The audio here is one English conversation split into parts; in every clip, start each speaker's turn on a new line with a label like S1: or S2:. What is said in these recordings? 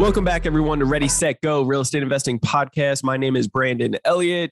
S1: Welcome back, everyone, to Ready, Set, Go Real Estate Investing Podcast. My name is Brandon Elliott.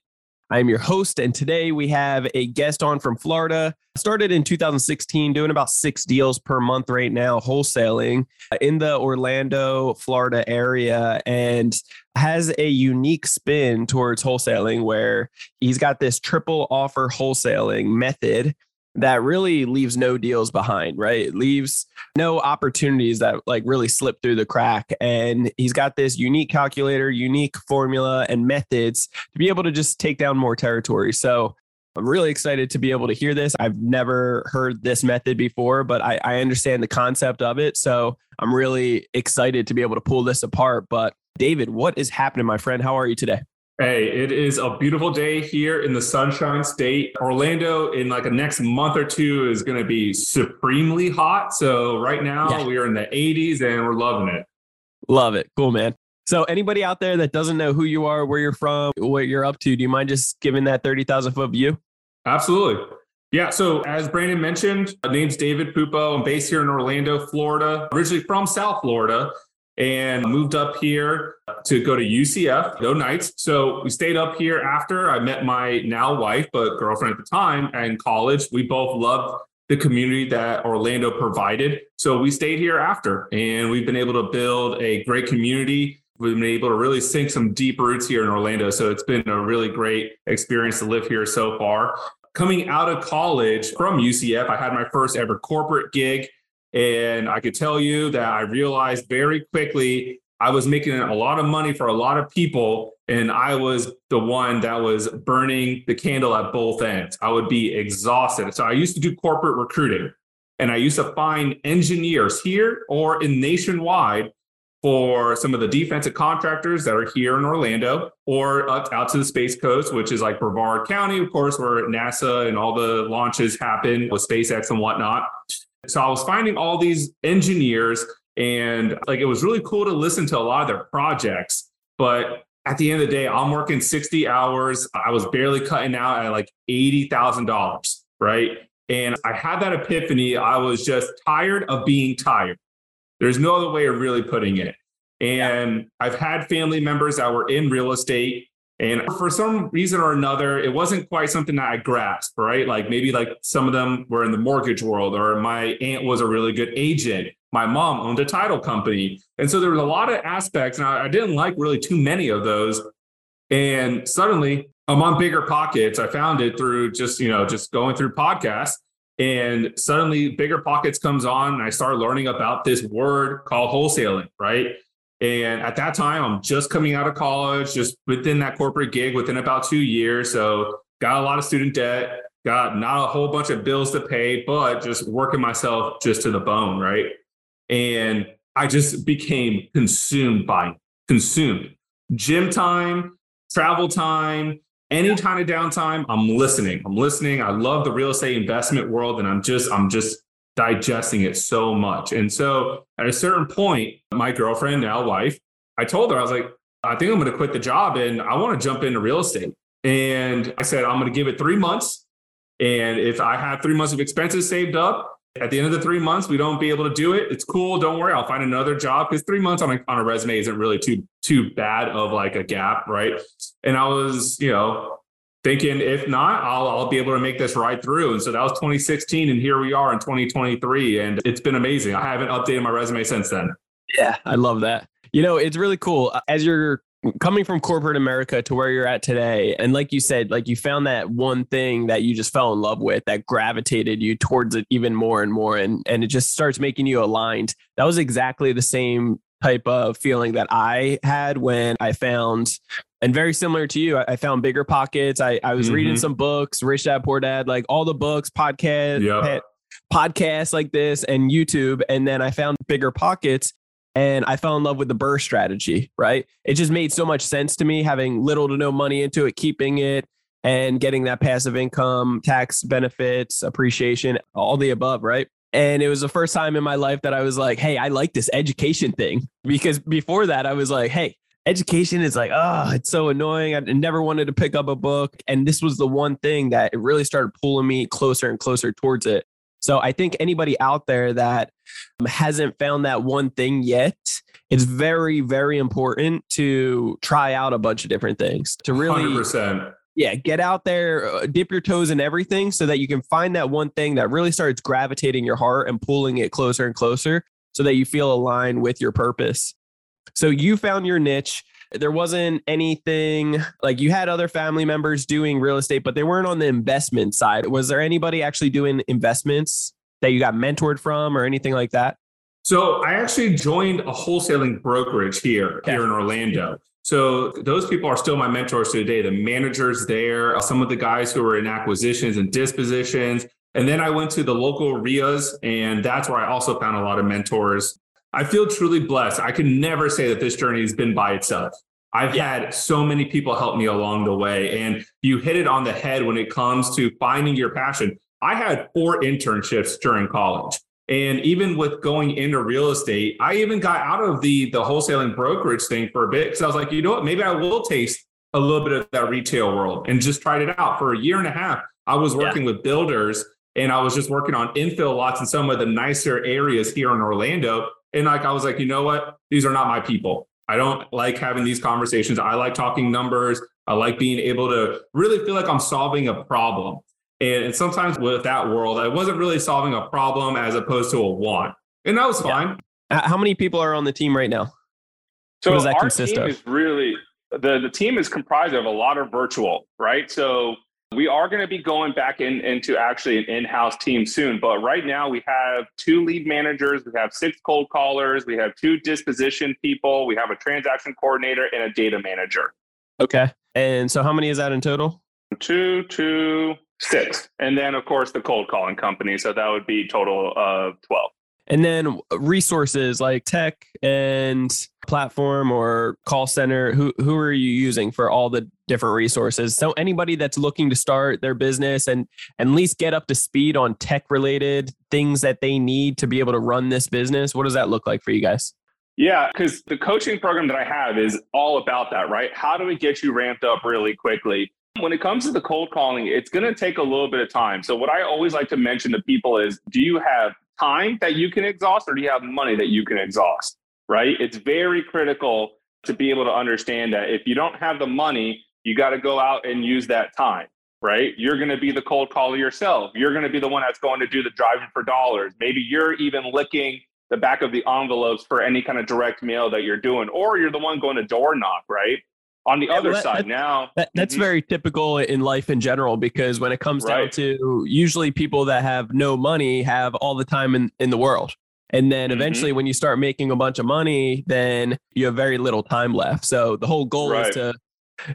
S1: I am your host, and today we have a guest on from Florida. Started in 2016, doing about six deals per month right now, wholesaling uh, in the Orlando, Florida area, and has a unique spin towards wholesaling where he's got this triple offer wholesaling method that really leaves no deals behind, right? It leaves no opportunities that like really slip through the crack. And he's got this unique calculator, unique formula, and methods to be able to just take down more territory. So I'm really excited to be able to hear this. I've never heard this method before, but I, I understand the concept of it. So I'm really excited to be able to pull this apart. But David, what is happening, my friend? How are you today?
S2: Hey, it is a beautiful day here in the Sunshine State. Orlando, in like a next month or two, is going to be supremely hot. So right now yeah. we are in the 80s and we're loving it.
S1: Love it. Cool, man. So anybody out there that doesn't know who you are, where you're from, what you're up to, do you mind just giving that 30,000 foot view?
S2: Absolutely. Yeah. So as Brandon mentioned, my name's David Pupo. I'm based here in Orlando, Florida, originally from South Florida and moved up here to go to UCF, go Knights. So we stayed up here after I met my now wife, but girlfriend at the time in college. We both loved the community that Orlando provided. So we stayed here after, and we've been able to build a great community. We've been able to really sink some deep roots here in Orlando. So it's been a really great experience to live here so far. Coming out of college from UCF, I had my first ever corporate gig and I could tell you that I realized very quickly I was making a lot of money for a lot of people. And I was the one that was burning the candle at both ends. I would be exhausted. So I used to do corporate recruiting and I used to find engineers here or in nationwide for some of the defensive contractors that are here in Orlando or out to the Space Coast, which is like Brevard County, of course, where NASA and all the launches happen with SpaceX and whatnot. So I was finding all these engineers and like it was really cool to listen to a lot of their projects. But at the end of the day, I'm working 60 hours. I was barely cutting out at like $80,000, right? And I had that epiphany. I was just tired of being tired. There's no other way of really putting it. And I've had family members that were in real estate and for some reason or another, it wasn't quite something that I grasped, right? Like maybe like some of them were in the mortgage world, or my aunt was a really good agent. My mom owned a title company. And so there was a lot of aspects, and I, I didn't like really too many of those. And suddenly I'm on BiggerPockets. I found it through just, you know, just going through podcasts. And suddenly BiggerPockets comes on, and I start learning about this word called wholesaling, right? And at that time, I'm just coming out of college, just within that corporate gig within about two years. So got a lot of student debt, got not a whole bunch of bills to pay, but just working myself just to the bone, right? And I just became consumed by consumed. Gym time, travel time, any kind of downtime, I'm listening. I'm listening. I love the real estate investment world, and I'm just, I'm just digesting it so much. And so at a certain point, my girlfriend, now wife, I told her, I was like, I think I'm going to quit the job and I want to jump into real estate. And I said, I'm going to give it three months. And if I have three months of expenses saved up, at the end of the three months, we don't be able to do it. It's cool. Don't worry. I'll find another job because three months on a, on a resume isn't really too, too bad of like a gap. Right. And I was, you know, thinking if not, I'll, I'll be able to make this right through. And so that was 2016. And here we are in 2023. And it's been amazing. I haven't updated my resume since then.
S1: Yeah, I love that. You know, it's really cool. As you're coming from corporate America to where you're at today, and like you said, like you found that one thing that you just fell in love with that gravitated you towards it even more and more. And, and it just starts making you aligned. That was exactly the same type of feeling that I had when I found and very similar to you, I, found BiggerPockets. I, I was mm-hmm. reading some books, Rich Dad Poor Dad, like all the books, podcast, yep. podcasts like this, and YouTube. And then I found BiggerPockets. and I fell in love with the BRRRR strategy, right? It just made so much sense to me having little to no money into it, keeping it and getting that passive income, tax benefits, appreciation, all the above, right? And it was the first time in my life that I was like, hey, I like this education thing. Because before that, I was like, hey, education is like, oh, it's so annoying. I never wanted to pick up a book. And this was the one thing that it really started pulling me closer and closer towards it. So I think anybody out there that um, hasn't found that one thing yet, it's very, very important to try out a bunch of different things to really
S3: 100%.
S1: Yeah, get out there, uh, dip your toes in everything so that you can find that one thing that really starts gravitating your heart and pulling it closer and closer so that you feel aligned with your purpose. So you found your niche. There wasn't anything like you had other family members doing real estate, but they weren't on the investment side. Was there anybody actually doing investments that you got mentored from or anything like that?
S3: So I actually joined a wholesaling brokerage here okay. here in Orlando. So those people are still my mentors today. The managers there, some of the guys who are in acquisitions and dispositions. And then I went to the local REIAs, and that's where I also found a lot of mentors I feel truly blessed. I can never say that this journey has been by itself. I've yeah. had so many people help me along the way. And you hit it on the head when it comes to finding your passion. I had four internships during college. And even with going into real estate, I even got out of the the wholesaling brokerage thing for a bit because I was like, you know what, maybe I will taste a little bit of that retail world and just tried it out for a year and a half. I was working yeah. with builders and I was just working on infill lots in some of the nicer areas here in Orlando. And like I was like, you know what? These are not my people. I don't like having these conversations. I like talking numbers. I like being able to really feel like I'm solving a problem. And, sometimes with that world, I wasn't really solving a problem as opposed to a want. And that was fine.
S1: Yeah. How many people are on the team right now?
S2: So what does that our consist team of? is really the, the team is comprised of a lot of virtual, right? So we are going to be going back in, into actually an in-house team soon, but right now we have two lead managers, we have six cold callers, we have two disposition people, we have a transaction coordinator, and a data manager.
S1: Okay. And so how many is that in total?
S2: Two, two, six. And then of course the cold calling company. So that would be total of 12.
S1: And then uh, resources like tech and platform or call center, who who are you using for all the different resources? So anybody that's looking to start their business and, and at least get up to speed on tech related things that they need to be able to run this business, what does that look like for you guys?
S2: Yeah, because the coaching program that I have is all about that, right? How do we get you ramped up really quickly? When it comes to the cold calling, it's going to take a little bit of time. So, what I always like to mention to people is do you have time that you can exhaust or do you have money that you can exhaust? Right? It's very critical to be able to understand that if you don't have the money, you got to go out and use that time, right? You're going to be the cold caller yourself. You're going to be the one that's going to do the driving for dollars. Maybe you're even licking the back of the envelopes for any kind of direct mail that you're doing, or you're the one going to door knock, right? On the yeah, other that, side, now
S1: that, that's mm-hmm. very typical in life in general because when it comes right. down to usually people that have no money have all the time in, in the world. And then mm-hmm. eventually, mm-hmm. when you start making a bunch of money, then you have very little time left. So the whole goal right. is to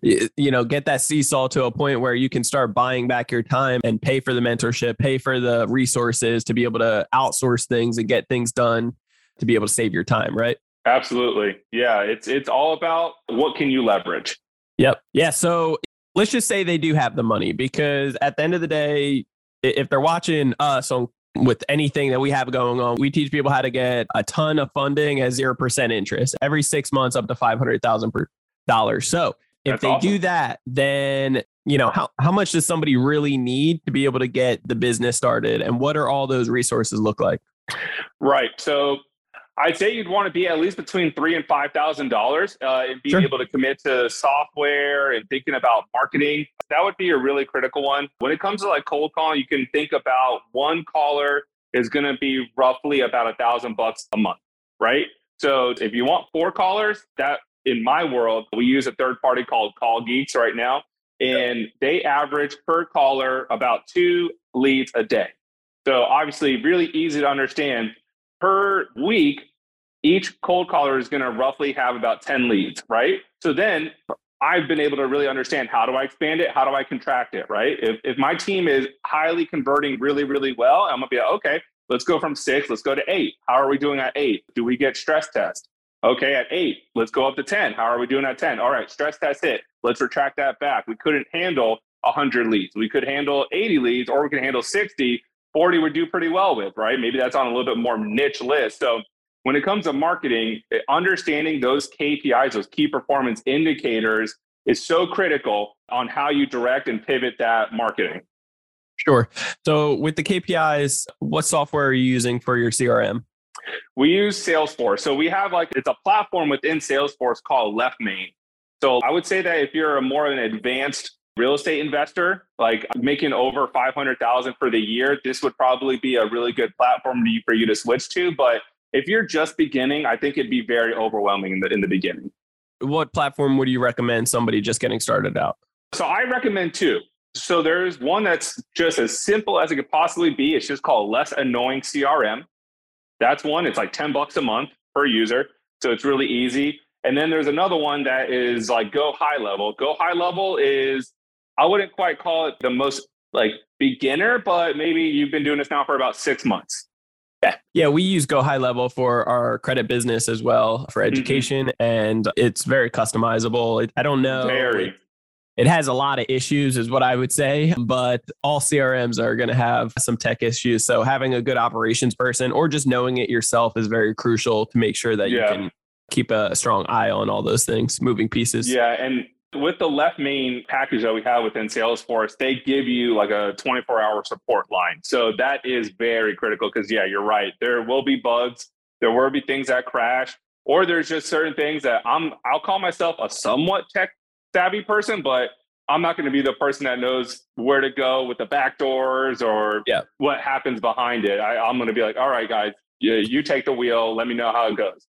S1: you know get that seesaw to a point where you can start buying back your time and pay for the mentorship pay for the resources to be able to outsource things and get things done to be able to save your time right
S2: absolutely. Yeah it's it's all about what can you leverage.
S1: Yep. Yeah so let's just say they do have the money because at the end of the day if they're watching us on with anything that we have going on, we teach people how to get a ton of funding at 0% interest every six months up to $500,000. So if they awesome. do that, then you know how, how much does somebody really need to be able to get the business started? And what are all those resources look like?
S2: Right. So i'd say you'd want to be at least between three and five thousand uh, dollars and being sure. able to commit to software and thinking about marketing that would be a really critical one when it comes to like cold calling you can think about one caller is going to be roughly about a thousand bucks a month right so if you want four callers that in my world, we use a third party called Call Geeks right now, and they average per caller about two leads a day. So obviously, really easy to understand. Per week, each cold caller is going to roughly have about 10 leads, right? So then I've been able to really understand how do I expand it? How do I contract it, right? If, if my team is highly converting really, really well, I'm going to be like, okay, Let's go from six. Let's go to eight. How are we doing at eight? Do we get stress test? Okay, at eight, let's go up to 10. How are we doing at 10? All right, stress test hit. Let's retract that back. We couldn't handle 100 leads. We could handle 80 leads or we could handle 60. 40 would do pretty well with, right? Maybe that's on a little bit more niche list. So when it comes to marketing, eh, understanding those KPIs, those key performance indicators, is so critical on how you direct and pivot that marketing.
S1: Sure. So with the KPIs, what software are you using for your CRM?
S2: We use Salesforce. So we have like it's a platform within Salesforce called LeftMain. So I would say that if you're a more of an advanced real estate investor, like making over 500,000 for the year, this would probably be a really good platform for you to switch to. But if you're just beginning, I think it'd be very overwhelming in the, in the beginning.
S1: What platform would you recommend somebody just getting started out?
S2: So I recommend two. So there's one that's just as simple as it could possibly be. It's just called Less Annoying CRM. That's one. It's like 10 bucks a month per user. So it's really easy. And then there's another one that is like Go High Level. Go High Level is, I wouldn't quite call it the most like beginner, but maybe you've been doing this now for about six months.
S1: Yeah. Yeah, we use Go High Level for our credit business as well for mm-hmm. education, mm-hmm. and it's very customizable. I don't know.
S2: Very
S1: it has a lot of issues is what i would say but all crms are going to have some tech issues so having a good operations person or just knowing it yourself is very crucial to make sure that yeah. you can keep a strong eye on all those things moving pieces
S2: yeah and with the left main package that we have within salesforce they give you like a 24 hour support line so that is very critical because yeah you're right there will be bugs there will be things that crash or there's just certain things that i'm i'll call myself a somewhat tech savvy person, but I'm not going to be the person that knows where to go with the back doors or yeah. what happens behind it. I, am going to be like, all right, guys, you, you take the wheel. Let me know how it goes.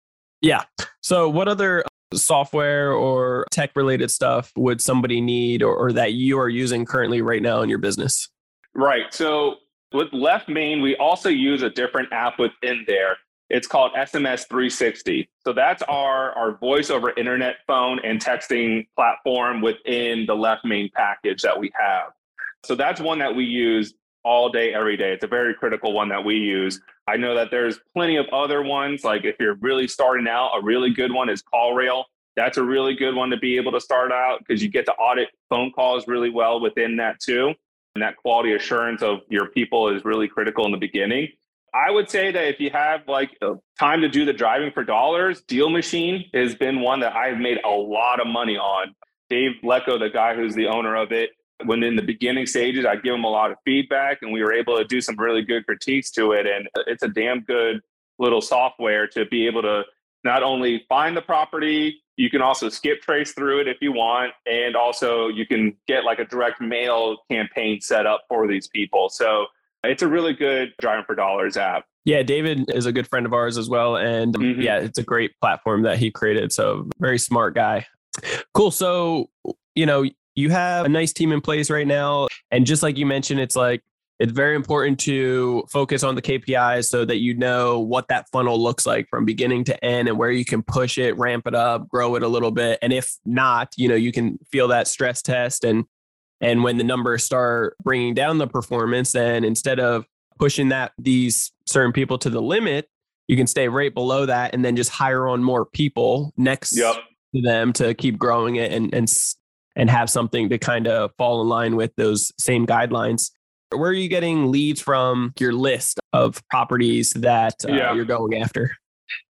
S1: Yeah. So, what other software or tech related stuff would somebody need or, or that you are using currently right now in your business?
S2: Right. So, with Left Main, we also use a different app within there. It's called SMS 360. So that's our, our voice over internet phone and texting platform within the Left Main package that we have. So that's one that we use all day, every day. It's a very critical one that we use. I know that there's plenty of other ones. Like if you're really starting out, a really good one is CallRail. That's a really good one to be able to start out because you get to audit phone calls really well within that too. And that quality assurance of your people is really critical in the beginning. I would say that if you have like uh, time to do the driving for dollars, Deal Machine has been one that I've made a lot of money on. Dave Lecko, the guy who's the owner of it, when in the beginning stages, I give them a lot of feedback and we were able to do some really good critiques to it. And it's a damn good little software to be able to not only find the property, you can also skip trace through it if you want. And also you can get like a direct mail campaign set up for these people. So it's a really good driving for dollars app.
S1: Yeah, David is a good friend of ours as well. And mm-hmm. yeah, it's a great platform that he created. So, very smart guy. Cool. So, you know, you have a nice team in place right now. And just like you mentioned, it's like, it's very important to focus on the KPIs so that you know what that funnel looks like from beginning to end and where you can push it, ramp it up, grow it a little bit. And if not, you know, you can feel that stress test and and when the numbers start bringing down the performance, then instead of pushing that these certain people to the limit, you can stay right below that and then just hire on more people next yep. to them to keep growing it and and and have something to kind of fall in line with those same guidelines. Where are you getting leads from your list of properties that uh, yeah. you're going after?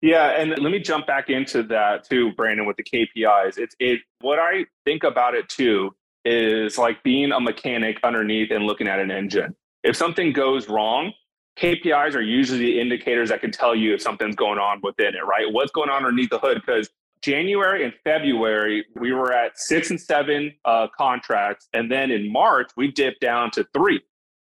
S2: Yeah, and let me jump back into that too, Brandon, with the KPIs. It's it what I think about it too is like being a mechanic underneath and looking at an engine. If something goes wrong, KPIs are usually the indicators that can tell you if something's going on within it, right? What's going on underneath the hood? Because January and February, we were at six and seven uh, contracts. And then in March, we dipped down to three.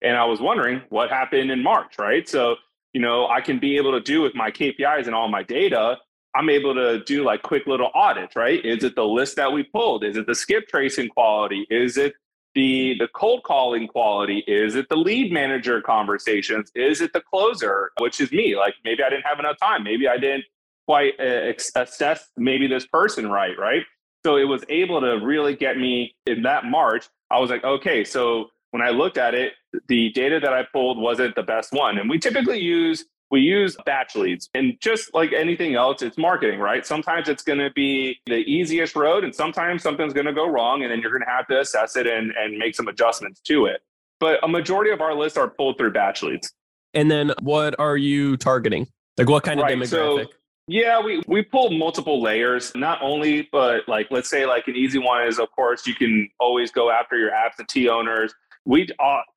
S2: And I was wondering what happened in March, right? So, you know, I can be able to do with my KPIs and all my data I'm able to do like quick little audits, right? Is it the list that we pulled? Is it the skip tracing quality? Is it the the cold calling quality? Is it the lead manager conversations? Is it the closer, which is me? Like maybe I didn't have enough time. Maybe I didn't quite uh, assess maybe this person right, right? So it was able to really get me in that March. I was like, okay, so when I looked at it, the data that I pulled wasn't the best one. And we typically use we use BatchLeads and just like anything else it's marketing right sometimes it's going to be the easiest road and sometimes something's going to go wrong and then you're going to have to assess it and, and make some adjustments to it but a majority of our lists are pulled through BatchLeads
S1: and then what are you targeting like what kind of right, demographic so,
S2: yeah, we, we pull multiple layers, not only, but like, let's say like an easy one is, of course, you can always go after your absentee owners. We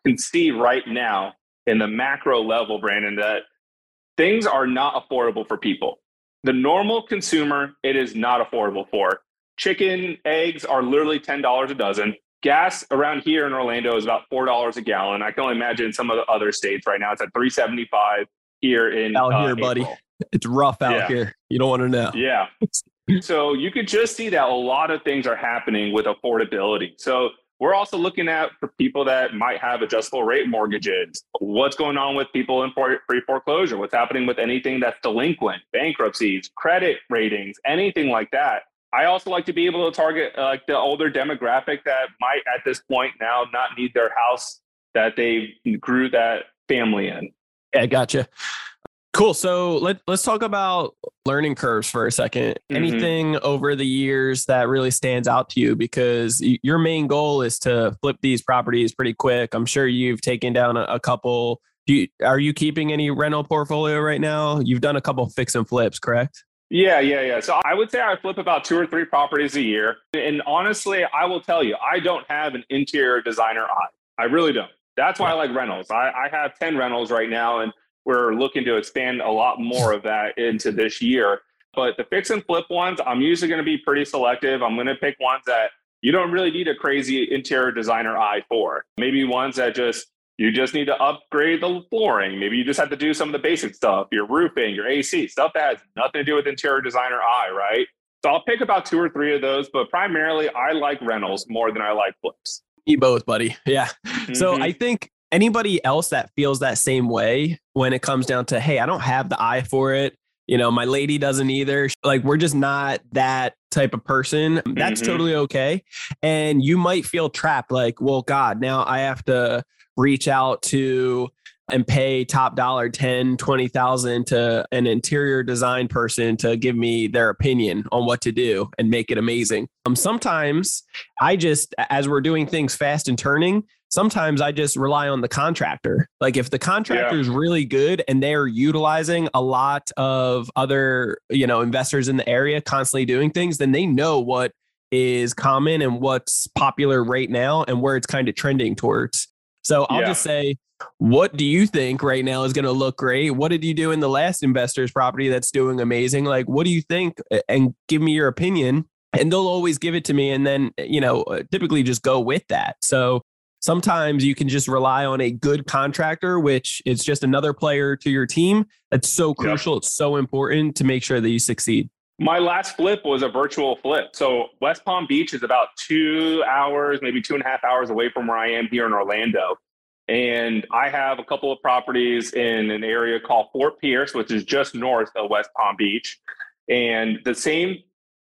S2: can see right now in the macro level, Brandon, that things are not affordable for people. The normal consumer, it is not affordable for. Chicken, eggs are literally $10 a dozen. Gas around here in Orlando is about $4 a gallon. I can only imagine some of the other states right now, it's at 375 here in
S1: out uh, here, buddy. It's rough out yeah. here. You don't want to know.
S2: Yeah. so you could just see that a lot of things are happening with affordability. So we're also looking at for people that might have adjustable rate mortgages. What's going on with people in pre foreclosure? What's happening with anything that's delinquent, bankruptcies, credit ratings, anything like that? I also like to be able to target uh, like the older demographic that might at this point now not need their house that they grew that family in.
S1: Yeah, gotcha. Cool. So let, let's talk about learning curves for a 2nd mm-hmm. Anything over the years that really stands out to you because your main goal is to flip these properties pretty quick. I'm sure you've taken down a, a couple. You, are you keeping any rental portfolio right now? You've done a couple fix and flips, correct?
S2: Yeah, yeah, yeah. So I would say I flip about two or three properties a year. And honestly, I will tell you, I don't have an interior designer eye. I really don't. That's why. I like rentals. I, I have 10 rentals right now. And we're looking to expand a lot more of that into this year. But the fix and flip ones, I'm usually going to be pretty selective. I'm going to pick ones that you don't really need a crazy interior designer eye for. Maybe ones that just you just need to upgrade the flooring. Maybe you just have to do some of the basic stuff, your roofing, your AC, stuff that has nothing to do with interior designer eye, right? So I'll pick about two or three of those, but primarily I like rentals more than I like flips.
S1: You both, buddy. Yeah. Mm-hmm. So I think anybody else that feels that same way when it comes down to, hey, I don't have the eye for it. You know, my lady doesn't either. Like, we're just not that type of person. That's mm-hmm. totally okay. And you might feel trapped, like, well, God, now I have to reach out to and pay top dollar 10 20,000 to an interior design person to give me their opinion on what to do and make it amazing. Um sometimes I just as we're doing things fast and turning, sometimes I just rely on the contractor. Like if the contractor is yeah. really good and they're utilizing a lot of other, you know, investors in the area constantly doing things, then they know what is common and what's popular right now and where it's kind of trending towards. So I'll yeah. just say what do you think right now is going to look great? What did you do in the last investor's property that's doing amazing? Like, what do you think? And give me your opinion. And they'll always give it to me. And then, you know, uh, typically just go with that. So sometimes you can just rely on a good contractor, which is just another player to your team. That's so crucial. Yep. It's so important to make sure that you succeed.
S2: My last flip was a virtual flip. So West Palm Beach is about two hours, maybe two and a half hours away from where I am here in Orlando. And I have a couple of properties in an area called Fort Pierce, which is just north of West Palm Beach. And the same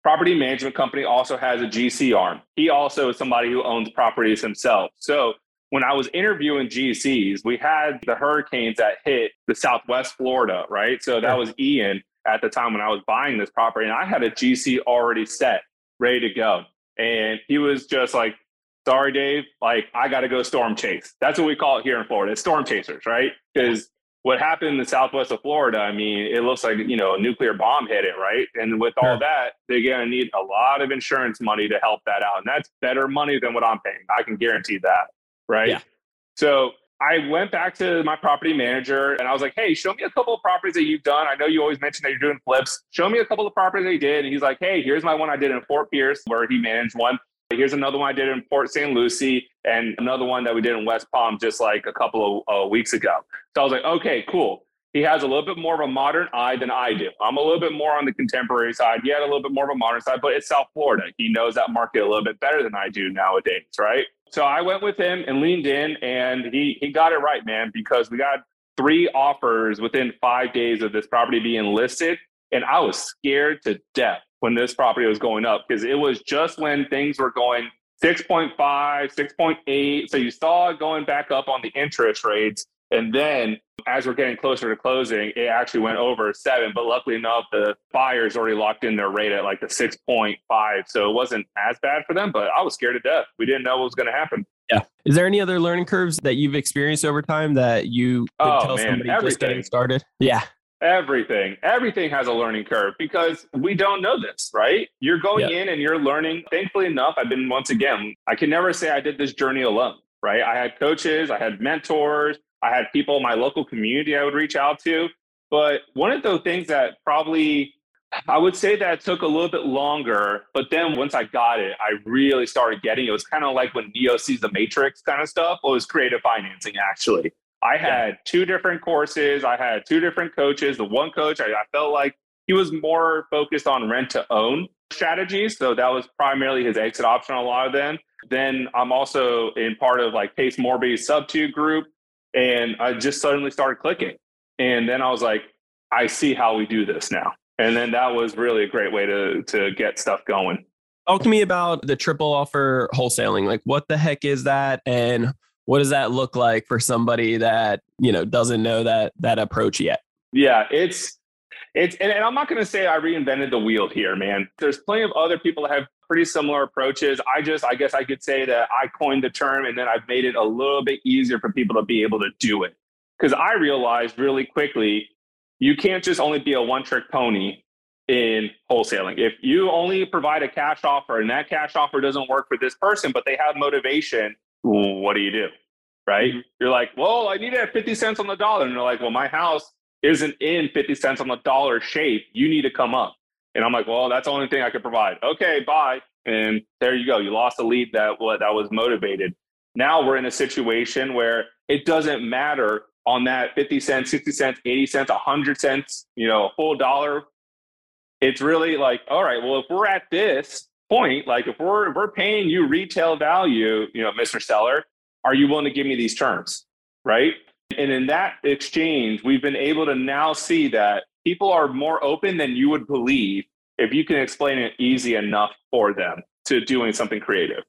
S2: property management company also has a GC arm. He also is somebody who owns properties himself. So when I was interviewing GCs, we had the hurricanes that hit the Southwest Florida, right? So that was Ian at the time when I was buying this property, and I had a GC already set, ready to go. And he was just like, sorry, Dave, like I got to go storm chase. That's what we call it here in Florida. It's storm chasers, right? Because what happened in the southwest of Florida, I mean, it looks like, you know, a nuclear bomb hit it, right? And with all that, they're going to need a lot of insurance money to help that out. And that's better money than what I'm paying. I can guarantee that, right? Yeah. So I went back to my property manager and I was like, hey, show me a couple of properties that you've done. I know you always mention that you're doing flips. Show me a couple of properties that you did. And he's like, hey, here's my one I did in Fort Pierce where he managed one. Here's another one I did in Port St. Lucie and another one that we did in West Palm just like a couple of uh, weeks ago. So I was like, okay, cool. He has a little bit more of a modern eye than I do. I'm a little bit more on the contemporary side. He had a little bit more of a modern side, but it's South Florida. He knows that market a little bit better than I do nowadays, right? So I went with him and leaned in, and he he got it right, man, because we got three offers within five days of this property being listed, and I was scared to death when this property was going up because it was just when things were going 6.5, 6.8. So you saw it going back up on the interest rates. And then as we're getting closer to closing, it actually went over seven. But luckily enough, the buyers already locked in their rate at like the 6.5. So it wasn't as bad for them, but I was scared to death. We didn't know what was going to happen.
S1: Yeah. Is there any other learning curves that you've experienced over time that you could
S2: Oh,
S1: tell
S2: man,
S1: somebody
S2: everything.
S1: just getting started? Yeah.
S2: Everything, everything has a learning curve because we don't know this, right? You're going
S1: Yeah.
S2: in and you're learning. Thankfully enough, I've been once again, I can never say I did this journey alone, right? I had coaches, I had mentors, I had people in my local community I would reach out to. But one of the things that probably I would say that took a little bit longer, but then once I got it, I really started getting it. It was kind of like when Neo sees the Matrix kind of stuff. Well, it was creative financing, actually. I had two different courses. I had two different coaches. The one coach, I, I felt like he was more focused on rent to own strategies. So that was primarily his exit option, a lot of them. Then I'm also in part of like Pace Morby's SubTo group. And I just suddenly started clicking. And then I was like, I see how we do this now. And then that was really a great way to to get stuff going.
S1: Talk to me about the triple offer wholesaling. Like, what the heck is that? And what does that look like for somebody that, you know, doesn't know that that approach yet?
S2: Yeah, it's it's and, and I'm not gonna say I reinvented the wheel here, man. There's plenty of other people that have pretty similar approaches. I just I guess I could say that I coined the term and then I've made it a little bit easier for people to be able to do it. Because I realized really quickly you can't just only be a one trick pony in wholesaling. If you only provide a cash offer and that cash offer doesn't work for this person, but they have motivation, what do you do? Right? Mm-hmm. You're like, well, I need it at 50 cents on the dollar. And they're like, well, my house isn't in 50 cents on the dollar shape. You need to come up. And I'm like, well, that's the only thing I could provide. Okay, bye. And there you go. You lost a lead that what that was motivated. Now we're in a situation where it doesn't matter on that 50 cents, 60 cents, 80 cents, 100 cents, you know, a full dollar. It's really like, all right, well, if we're at this point, like if we're if we're paying you retail value, you know, Mr. Seller, are you willing to give me these terms? Right. And in that exchange, we've been able to now see that people are more open than you would believe if you can explain it easy enough for them to doing something creative.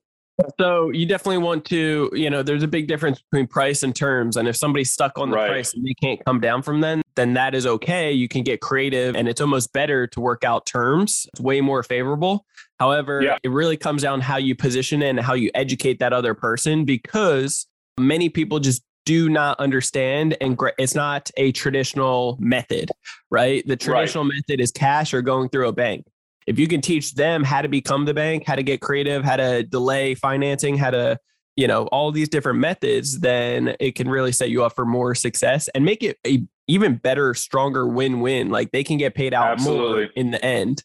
S1: So you definitely want to, you know, there's a big difference between price and terms. And if somebody's stuck on the
S2: Right.
S1: price and they can't come down from then, then that is okay. You can get creative and it's almost better to work out terms. It's way more favorable. However,
S2: Yeah.
S1: it really comes down how you position it and how you educate that other person because many people just do not understand and it's not a traditional method, right? The traditional method is cash or going through a bank if you can teach them how to become the bank, how to get creative, how to delay financing, how to, you know, all these different methods, then it can really set you up for more success and make it a even better, stronger win-win. Like they can get paid out more in the end.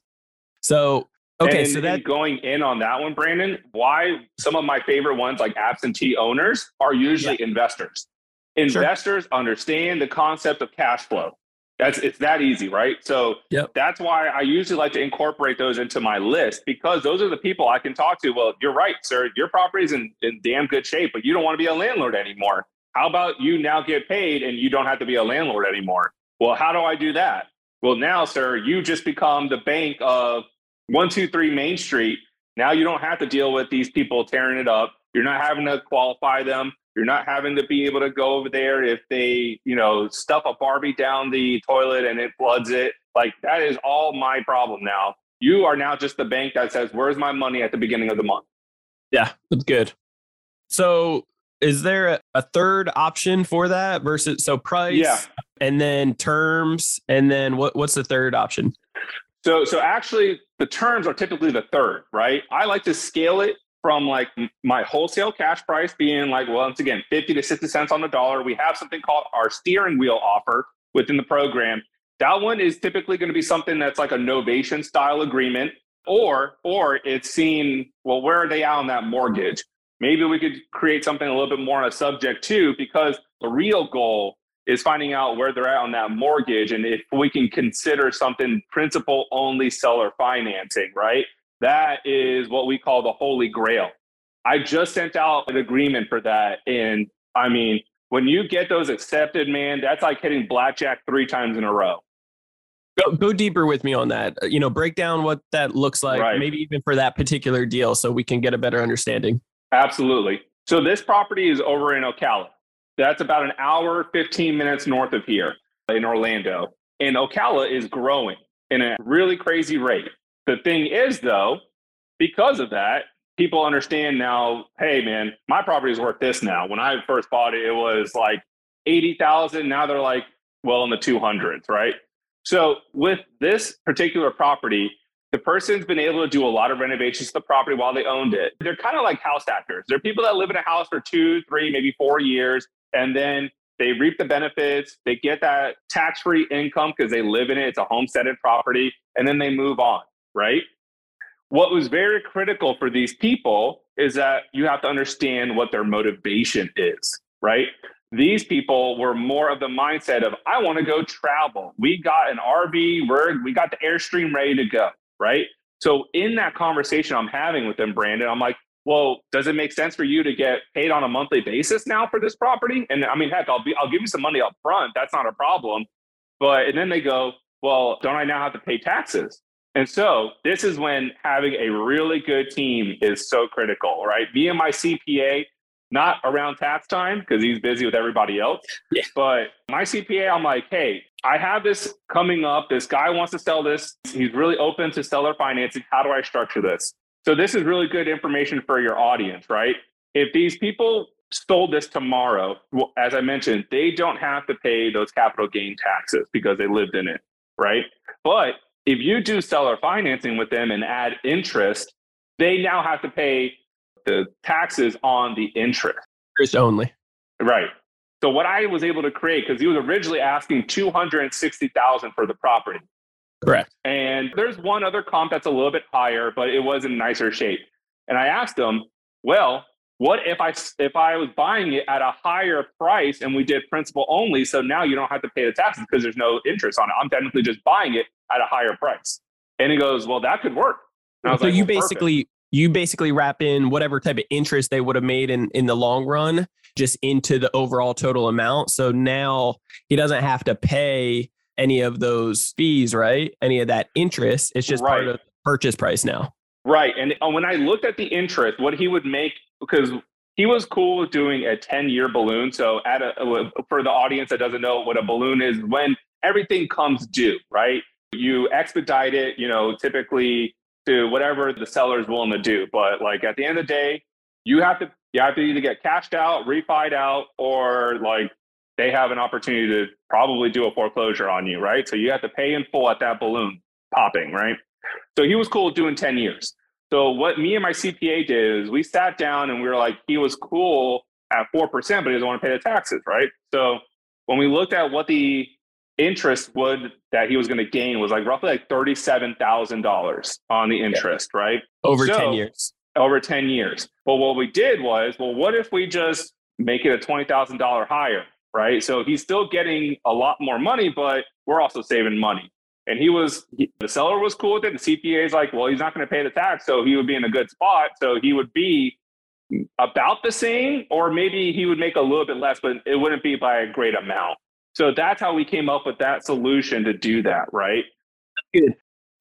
S1: So okay,
S2: and,
S1: so that
S2: going in on that one, Brandon, why some of my favorite ones like absentee owners are usually investors. Investors understand the concept of cash flow. That's it's that easy, right? So
S1: Yep.
S2: that's why I usually like to incorporate those into my list because those are the people I can talk to. Well, you're right, sir. Your property's in, in damn good shape, but you don't want to be a landlord anymore. How about you now get paid and you don't have to be a landlord anymore? Well, how do I do that? Well, now, sir, you just become the bank of 123 Main Street. Now you don't have to deal with these people tearing it up. You're not having to qualify them. You're not having to be able to go over there if they, you know, stuff a Barbie down the toilet and it floods it. Like that is all my problem now. You are now just the bank that says, "Where's my money at the beginning of the month?"
S1: yeah, that's good. So is there a, third option for that versus so price
S2: Yeah.
S1: and then terms and then what what's the third option?
S2: So, so actually, the terms are typically the third, right? I like to scale it from like my wholesale cash price being like, well, once again, 50 to 60 cents on the dollar. We have something called our steering wheel offer within the program. That one is typically going to be something that's like a novation style agreement, or or it's seen, well, where are they out on that mortgage? Maybe we could create something a little bit more on a subject to, because the real goal is finding out where they're at on that mortgage and if we can consider something principal only seller financing, right? That is what we call the holy grail. I just sent out an agreement for that. And I mean, when you get those accepted, man, that's like hitting blackjack three times in a row.
S1: Go, go deeper with me on that. Uh, you know, break down what that looks like,
S2: Right.
S1: maybe even for that particular deal, so we can get a better understanding.
S2: Absolutely. So this property is over in Ocala. That's about an hour, 15 minutes north of here in Orlando. And Ocala is growing in a really crazy rate. The thing is, though, because of that, people understand now, hey, man, my property is worth this now. When I first bought it, it was like 80,000. Now they're like, well, in the 200s, right? So with this particular property, the person's been able to do a lot of renovations to the property while they owned it. They're kind of like house hackers. They're people that live in a house for two, three, maybe four years, and then they reap the benefits. They get that tax free income because they live in it. It's a homesteaded property, and then they move on, right? What was very critical for these people is that you have to understand what their motivation is, right? These people were more of the mindset of, I want to go travel. We got an RV, we're, we got the Airstream ready to go right? So in that conversation I'm having with them, Brandon, I'm like, well, does it make sense for you to get paid on a monthly basis now for this property? And I mean, heck, I'll be I'll give you some money up front. That's not a problem. But and then they go, well, don't I now have to pay taxes? And so this is when having a really good team is so critical, right? Me and my CPA, not around tax time because he's busy with everybody else.
S1: Yeah.
S2: But my CPA, I'm like, hey, I have this coming up. This guy wants to sell this. He's really open to seller financing. How do I structure this? So this is really good information for your audience, right? If these people sold this tomorrow, well, as I mentioned, they don't have to pay those capital gain taxes because they lived in it, right? But if you do seller financing with them and add interest, they now have to pay the taxes on the interest.
S1: Interest only.
S2: Right. So what I was able to create, because he was originally asking two hundred and sixty thousand for the property,
S1: Correct.
S2: and there's one other comp that's a little bit higher, but it was in nicer shape. And I asked him, well, what if I if I was buying it at a higher price and we did principal only, so now you don't have to pay the taxes because there's no interest on it. I'm technically just buying it at a higher price. And he goes, well, that could work. And I was
S1: So
S2: like,
S1: you
S2: "Well, perfect."
S1: basically you basically wrap in whatever type of interest they would have made in in the long run just into the overall total amount. So now he doesn't have to pay any of those fees, right? Any of that interest. It's just part of the purchase price now.
S2: Right. And uh, when I looked at the interest, what he would make, because he was cool doing a 10 year balloon. So, at a, for the audience that doesn't know what a balloon is, when everything comes due, right? You expedite it, you know, typically to whatever the seller is willing to do. But like at the end of the day, you have to you have to either get cashed out, refied out, or like they have an opportunity to probably do a foreclosure on you, right? So you have to pay in full at that balloon popping, right? So he was cool doing 10 years. So what me and my CPA did is we sat down and we were like, he was cool at 4%, but he doesn't want to pay the taxes, right? So when we looked at what the interest would that he was going to gain was like roughly like $37,000 on the interest, right?
S1: Over
S2: So-
S1: 10 years.
S2: Over 10 years. But what we did was, well, what if we just make it a $20,000 higher, right? So he's still getting a lot more money, but we're also saving money. And he was, he, the seller was cool with it. The CPA is like, well, he's not going to pay the tax. So he would be in a good spot. So he would be about the same, or maybe he would make a little bit less, but it wouldn't be by a great amount. So that's how we came up with that solution to do that, right? Good.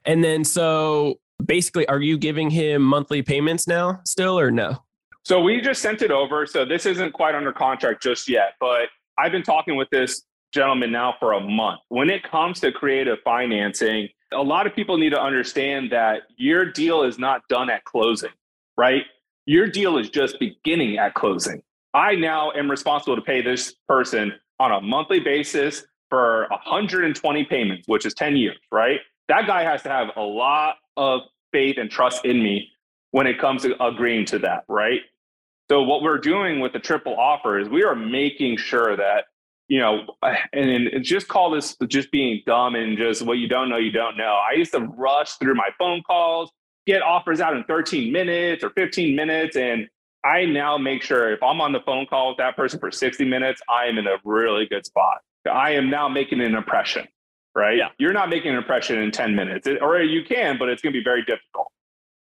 S1: And then so basically are you giving him monthly payments now still or no?
S2: So we just sent it over. So this isn't quite under contract just yet, but I've been talking with this gentleman now for a month. When it comes to creative financing, a lot of people need to understand that your deal is not done at closing, right? Your deal is just beginning at closing. I now am responsible to pay this person on a monthly basis for 120 payments, which is 10 years, right? That guy has to have a lot of faith and trust in me when it comes to agreeing to that, right? So what we're doing with the triple offer is we are making sure that you know, and, and just call this just being dumb and just what you don't know, you don't know. I used to rush through my phone calls, get offers out in 13 minutes or 15 minutes, and I now make sure if I'm on the phone call with that person for 60 minutes, I am in a really good spot. I am now making an impression, right?
S1: Yeah.
S2: You're not making an impression in 10 minutes, It- or you can, but it's going to be very difficult,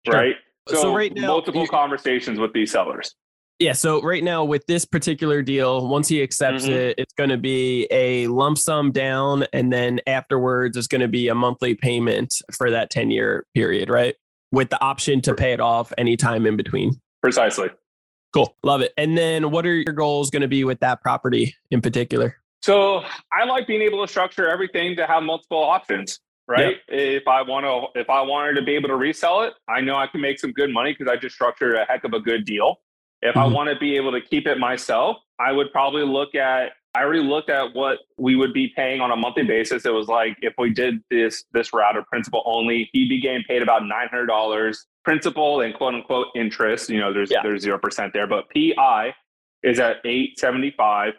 S1: Sure.
S2: right?
S1: So right now,
S2: multiple
S1: you-
S2: conversations with these sellers.
S1: Yeah. So right now with this particular deal, once he accepts
S2: Mhm.
S1: it, it's going to be a lump sum down, and then afterwards it's going to be a monthly payment for that ten year period, right? With the option to pay it off anytime in between.
S2: Precisely.
S1: Cool. Love it. And then what are your goals going to be with that property in particular?
S2: So I like being able to structure everything to have multiple options, right? If I want to, if I wanted to be able to resell it, I know I can make some good money because I just structured a heck of a good deal. If I
S1: Mhm.
S2: want to be able to keep it myself, I would probably look at. I already looked at what we would be paying on a monthly basis. It was like if we did this this route of principal only, he'd be getting paid about nine hundred dollars principal and quote unquote interest. You know, there's
S1: Yeah.
S2: there's zero percent there, but PI is at eight seventy five.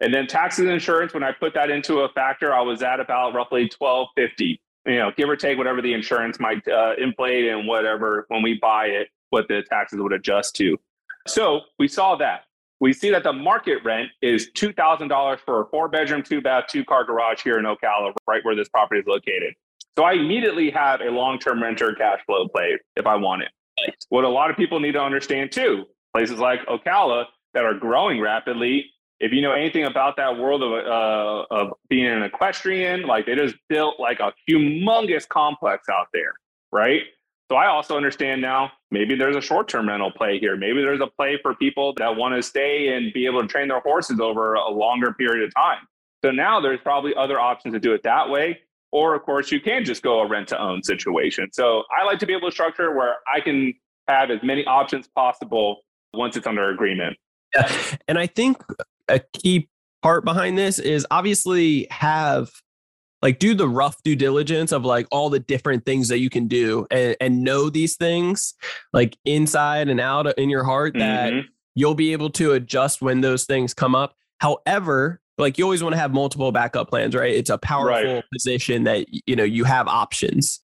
S2: And then taxes and insurance, when I put that into a factor, I was at about roughly twelve fifty. You know, give or take whatever the insurance might uh, inflate and whatever when we buy it, what the taxes would adjust to. So we saw that. We see that the market rent is two thousand dollars for a four bedroom, two bath, two car garage here in Ocala, right where this property is located. So I immediately have a long term renter cash flow play if I want it. What a lot of people need to understand too, places like Ocala that are growing rapidly. If you know anything about that world of uh, of being an equestrian, like they just built like a humongous complex out there, right? So I also understand now maybe there's a short term rental play here. Maybe there's a play for people that want to stay and be able to train their horses over a longer period of time. So now there's probably other options to do it that way. Or of course you can just go a rent to own situation. So I like to be able to structure where I can have as many options possible once it's under agreement.
S1: Yeah. And I think a key part behind this is obviously have like do the rough due diligence of like all the different things that you can do and, and know these things like inside and out in your heart that
S2: Mhm.
S1: you'll be able to adjust when those things come up. However, like you always want to have multiple backup plans, right? It's a powerful
S2: Right.
S1: position that you know you have options.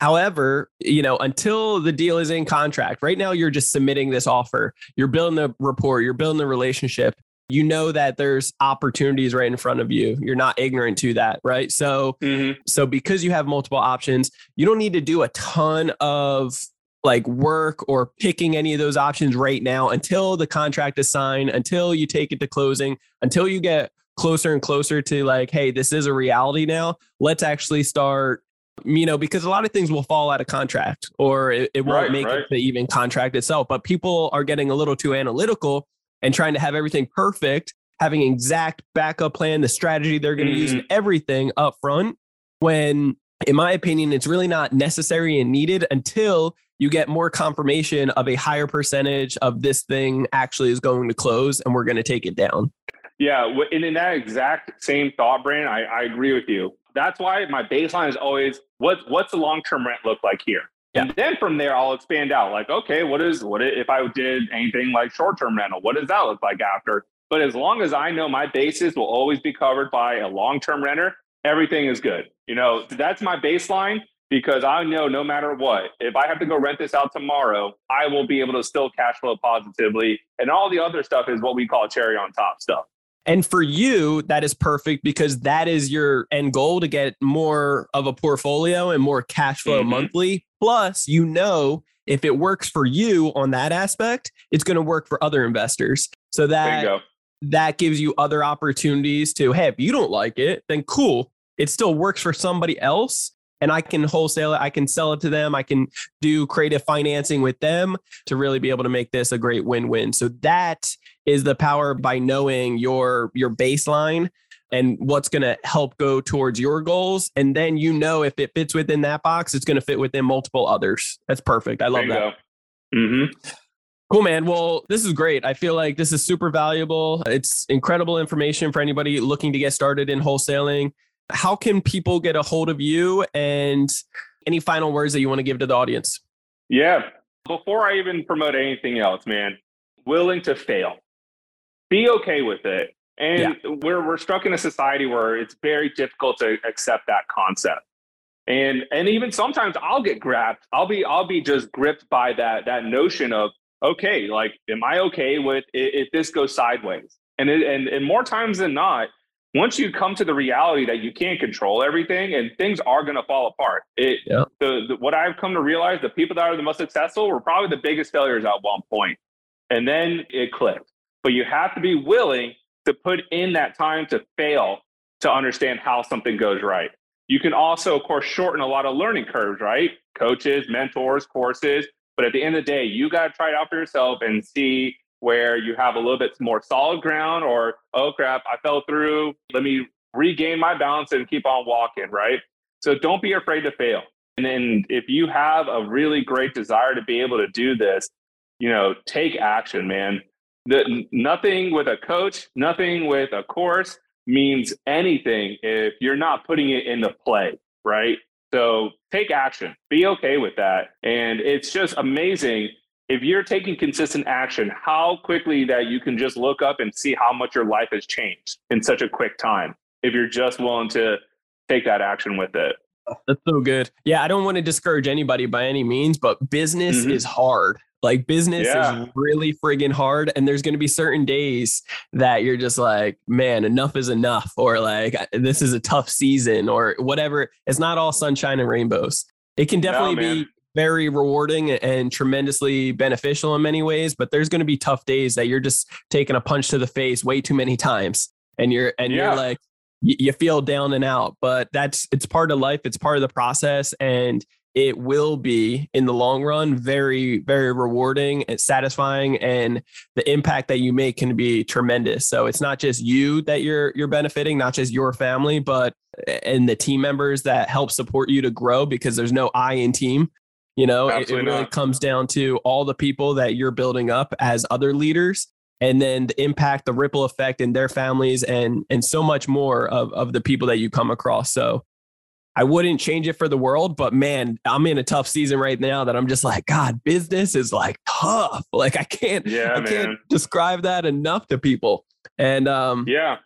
S1: However, you know, until the deal is in contract, right now you're just submitting this offer. You're building the rapport, you're building the relationship. You know that there's opportunities right in front of you. You're not ignorant to that, right? So
S2: Mhm.
S1: so because you have multiple options, you don't need to do a ton of like work or picking any of those options right now until the contract is signed, until you take it to closing, until you get closer and closer to like, hey, this is a reality now. Let's actually start, you know, because a lot of things will fall out of contract or it, it won't
S2: Right,
S1: make
S2: right.
S1: it to even contract itself. But people are getting a little too analytical and trying to have everything perfect, having exact backup plan, the strategy they're going to use,
S2: Mhm.
S1: and everything up front. When, in my opinion, it's really not necessary and needed until you get more confirmation of a higher percentage of this thing actually is going to close and we're going to take it down.
S2: Yeah, and in that exact same thought, Brandon, I, I agree with you. That's why my baseline is always what what's the long term rent look like here, and then from there I'll expand out. Like, okay, what is what if I did anything like short term rental? What does that look like after? But as long as I know my basis will always be covered by a long term renter, everything is good. You know, that's my baseline because I know no matter what, if I have to go rent this out tomorrow, I will be able to still cash flow positively, and all the other stuff is what we call cherry on top stuff.
S1: And for you, that is perfect because that is your end goal to get more of a portfolio and more cash flow
S2: Mhm.
S1: monthly. Plus, you know, if it works for you on that aspect, it's going to work for other investors. So
S2: There you
S1: that
S2: go.
S1: that gives you other opportunities to, hey, if you don't like it, then cool. It still works for somebody else. And I can wholesale it. I can sell it to them. I can do creative financing with them to really be able to make this a great win-win. So that is the power by knowing your your baseline and what's going to help go towards your goals. And then you know if it fits within that box, it's going to fit within multiple others. That's perfect. I love
S2: There
S1: that.
S2: you go. hmm
S1: Cool, man. Well, this is great. I feel like this is super valuable. It's incredible information for anybody looking to get started in wholesaling. How can people get a hold of you and any final words that you want to give to the audience?
S2: Yeah. Before I even promote anything else, man, willing to fail. Be okay with it. And we're we're struck in a society where it's very difficult to accept that concept. And and even sometimes I'll get grabbed. I'll be I'll be just gripped by that that notion of okay, like am I okay with if this goes sideways? And it, and and more times than not, once you come to the reality that you can't control everything and things are going to fall apart, it
S1: Yeah.
S2: the, the what I've come to realize, the people that are the most successful were probably the biggest failures at one point. And then it clicked. But you have to be willing to put in that time to fail to understand how something goes right. You can also, of course, shorten a lot of learning curves, right? Coaches, mentors, courses. But at the end of the day, you got to try it out for yourself and see where you have a little bit more solid ground or, oh crap, I fell through. Let me regain my balance and keep on walking, right? So don't be afraid to fail. And then if you have a really great desire to be able to do this, you know, take action, man. The, nothing with a coach, nothing with a course means anything if you're not putting it into play, right? So take action, be okay with that. And it's just amazing if you're taking consistent action, how quickly that you can just look up and see how much your life has changed in such a quick time if you're just willing to take that action with it.
S1: That's so good. Yeah, I don't want to discourage anybody by any means, but business mm-hmm. is hard. Like business yeah. is really friggin' hard. And there's going to be certain days that you're just like, man, enough is enough. Or like, this is a tough season or whatever. It's not all sunshine and rainbows. It can definitely no, be very rewarding and tremendously beneficial in many ways, but there's going to be tough days that you're just taking a punch to the face way too many times. And you're, and yeah. you're like, you feel down and out, but that's, it's part of life. It's part of the process. And it will be in the long run very very rewarding and satisfying and the impact that you make can be tremendous. So it's not just you that you're you're benefiting not just your family but and the team members that help support you to grow because there's no i in team. You know it, it, really not. comes down to all the people that you're building up as other leaders and then the impact the ripple effect in their families and and so much more of, of the people that you come across. So I wouldn't change it for the world, but man, I'm in a tough season right now that I'm just like, God, business is like tough. Like I can't, yeah, I man. can't describe that enough to people. And um,
S2: yeah,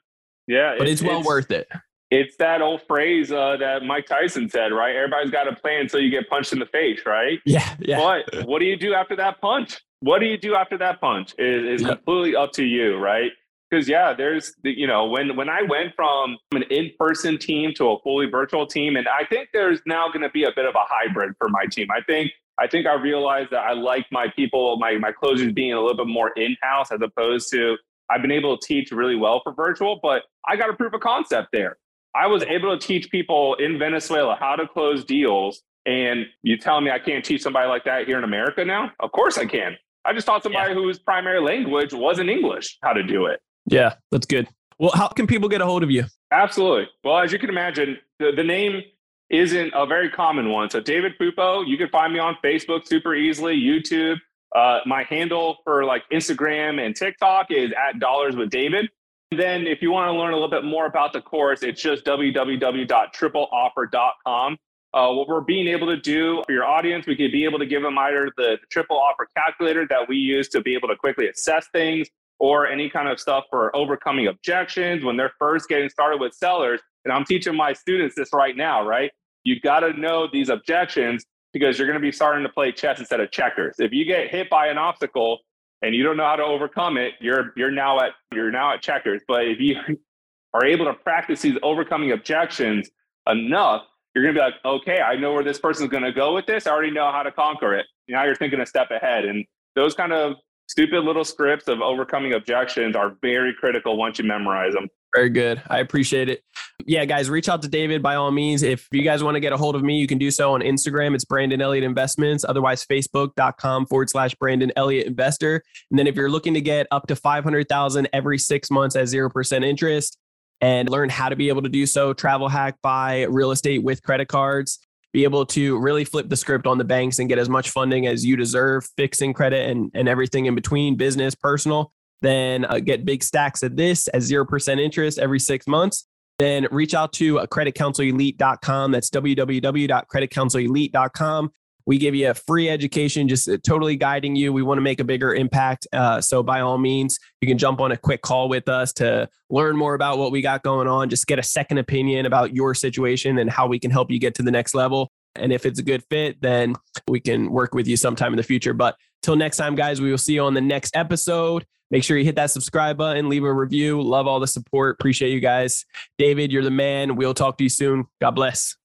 S2: yeah,
S1: but it's, it's well it's, worth it.
S2: It's that old phrase uh, that Mike Tyson said, right? Everybody's got a plan until you get punched in the face, right?
S1: Yeah, yeah.
S2: But what do you do after that punch? What do you do after that punch is, is completely up to you, right? Because yeah there's the, you know when when i went from an in-person team to a fully virtual team and i think there's now going to be a bit of a hybrid for my team. I think i think i realized that i like my people my my closers being a little bit more in-house as opposed to i've been able to teach really well for virtual but i got a proof of concept there. I was able to teach people in venezuela how to close deals and you telling me i can't teach somebody like that here in america now? Of course i can. I just taught somebody yeah. whose primary language wasn't English how to do it.
S1: Yeah, that's good. Well, how can people get a hold of you?
S2: Absolutely. Well, as you can imagine, the, the name isn't a very common one. So, David Pupo, you can find me on Facebook super easily, YouTube. Uh, my handle for like Instagram and TikTok is at Dollars with David. And then, if you want to learn a little bit more about the course, it's just www.tripleoffer.com. Uh, what we're being able to do for your audience, we could be able to give them either the, the triple offer calculator that we use to be able to quickly assess things, or any kind of stuff for overcoming objections when they're first getting started with sellers. And I'm teaching my students this right now, right? You got to know these objections because you're going to be starting to play chess instead of checkers. If you get hit by an obstacle and you don't know how to overcome it, you're you're now at you're now at checkers. But if you are able to practice these overcoming objections enough, you're going to be like, okay, I know where this person's going to go with this. I already know how to conquer it. Now you're thinking a step ahead. And those kind of stupid little scripts of overcoming objections are very critical once you memorize them.
S1: Very good. I appreciate it. Yeah, guys, reach out to David by all means. If you guys want to get a hold of me, you can do so on Instagram. It's Brandon Elliott Investments. Otherwise, facebook.com forward slash Brandon Elliott Investor. And then if you're looking to get up to 500,000 every six months at 0% interest and learn how to be able to do so, travel hack, buy real estate with credit cards be able to really flip the script on the banks and get as much funding as you deserve, fixing credit and, and everything in between, business, personal, then uh, get big stacks of this at 0% interest every six months. Then reach out to uh, creditcounselelite.com. That's www.creditcounselelite.com. We give you a free education, just uh, totally guiding you. We want to make a bigger impact. Uh, so, by all means, you can jump on a quick call with us to learn more about what we got going on, just get a second opinion about your situation and how we can help you get to the next level. And if it's a good fit, then we can work with you sometime in the future. But till next time, guys, we will see you on the next episode. Make sure you hit that subscribe button, leave a review. Love all the support. Appreciate you guys. David, you're the man. We'll talk to you soon. God bless.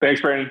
S2: Thanks, Brandon.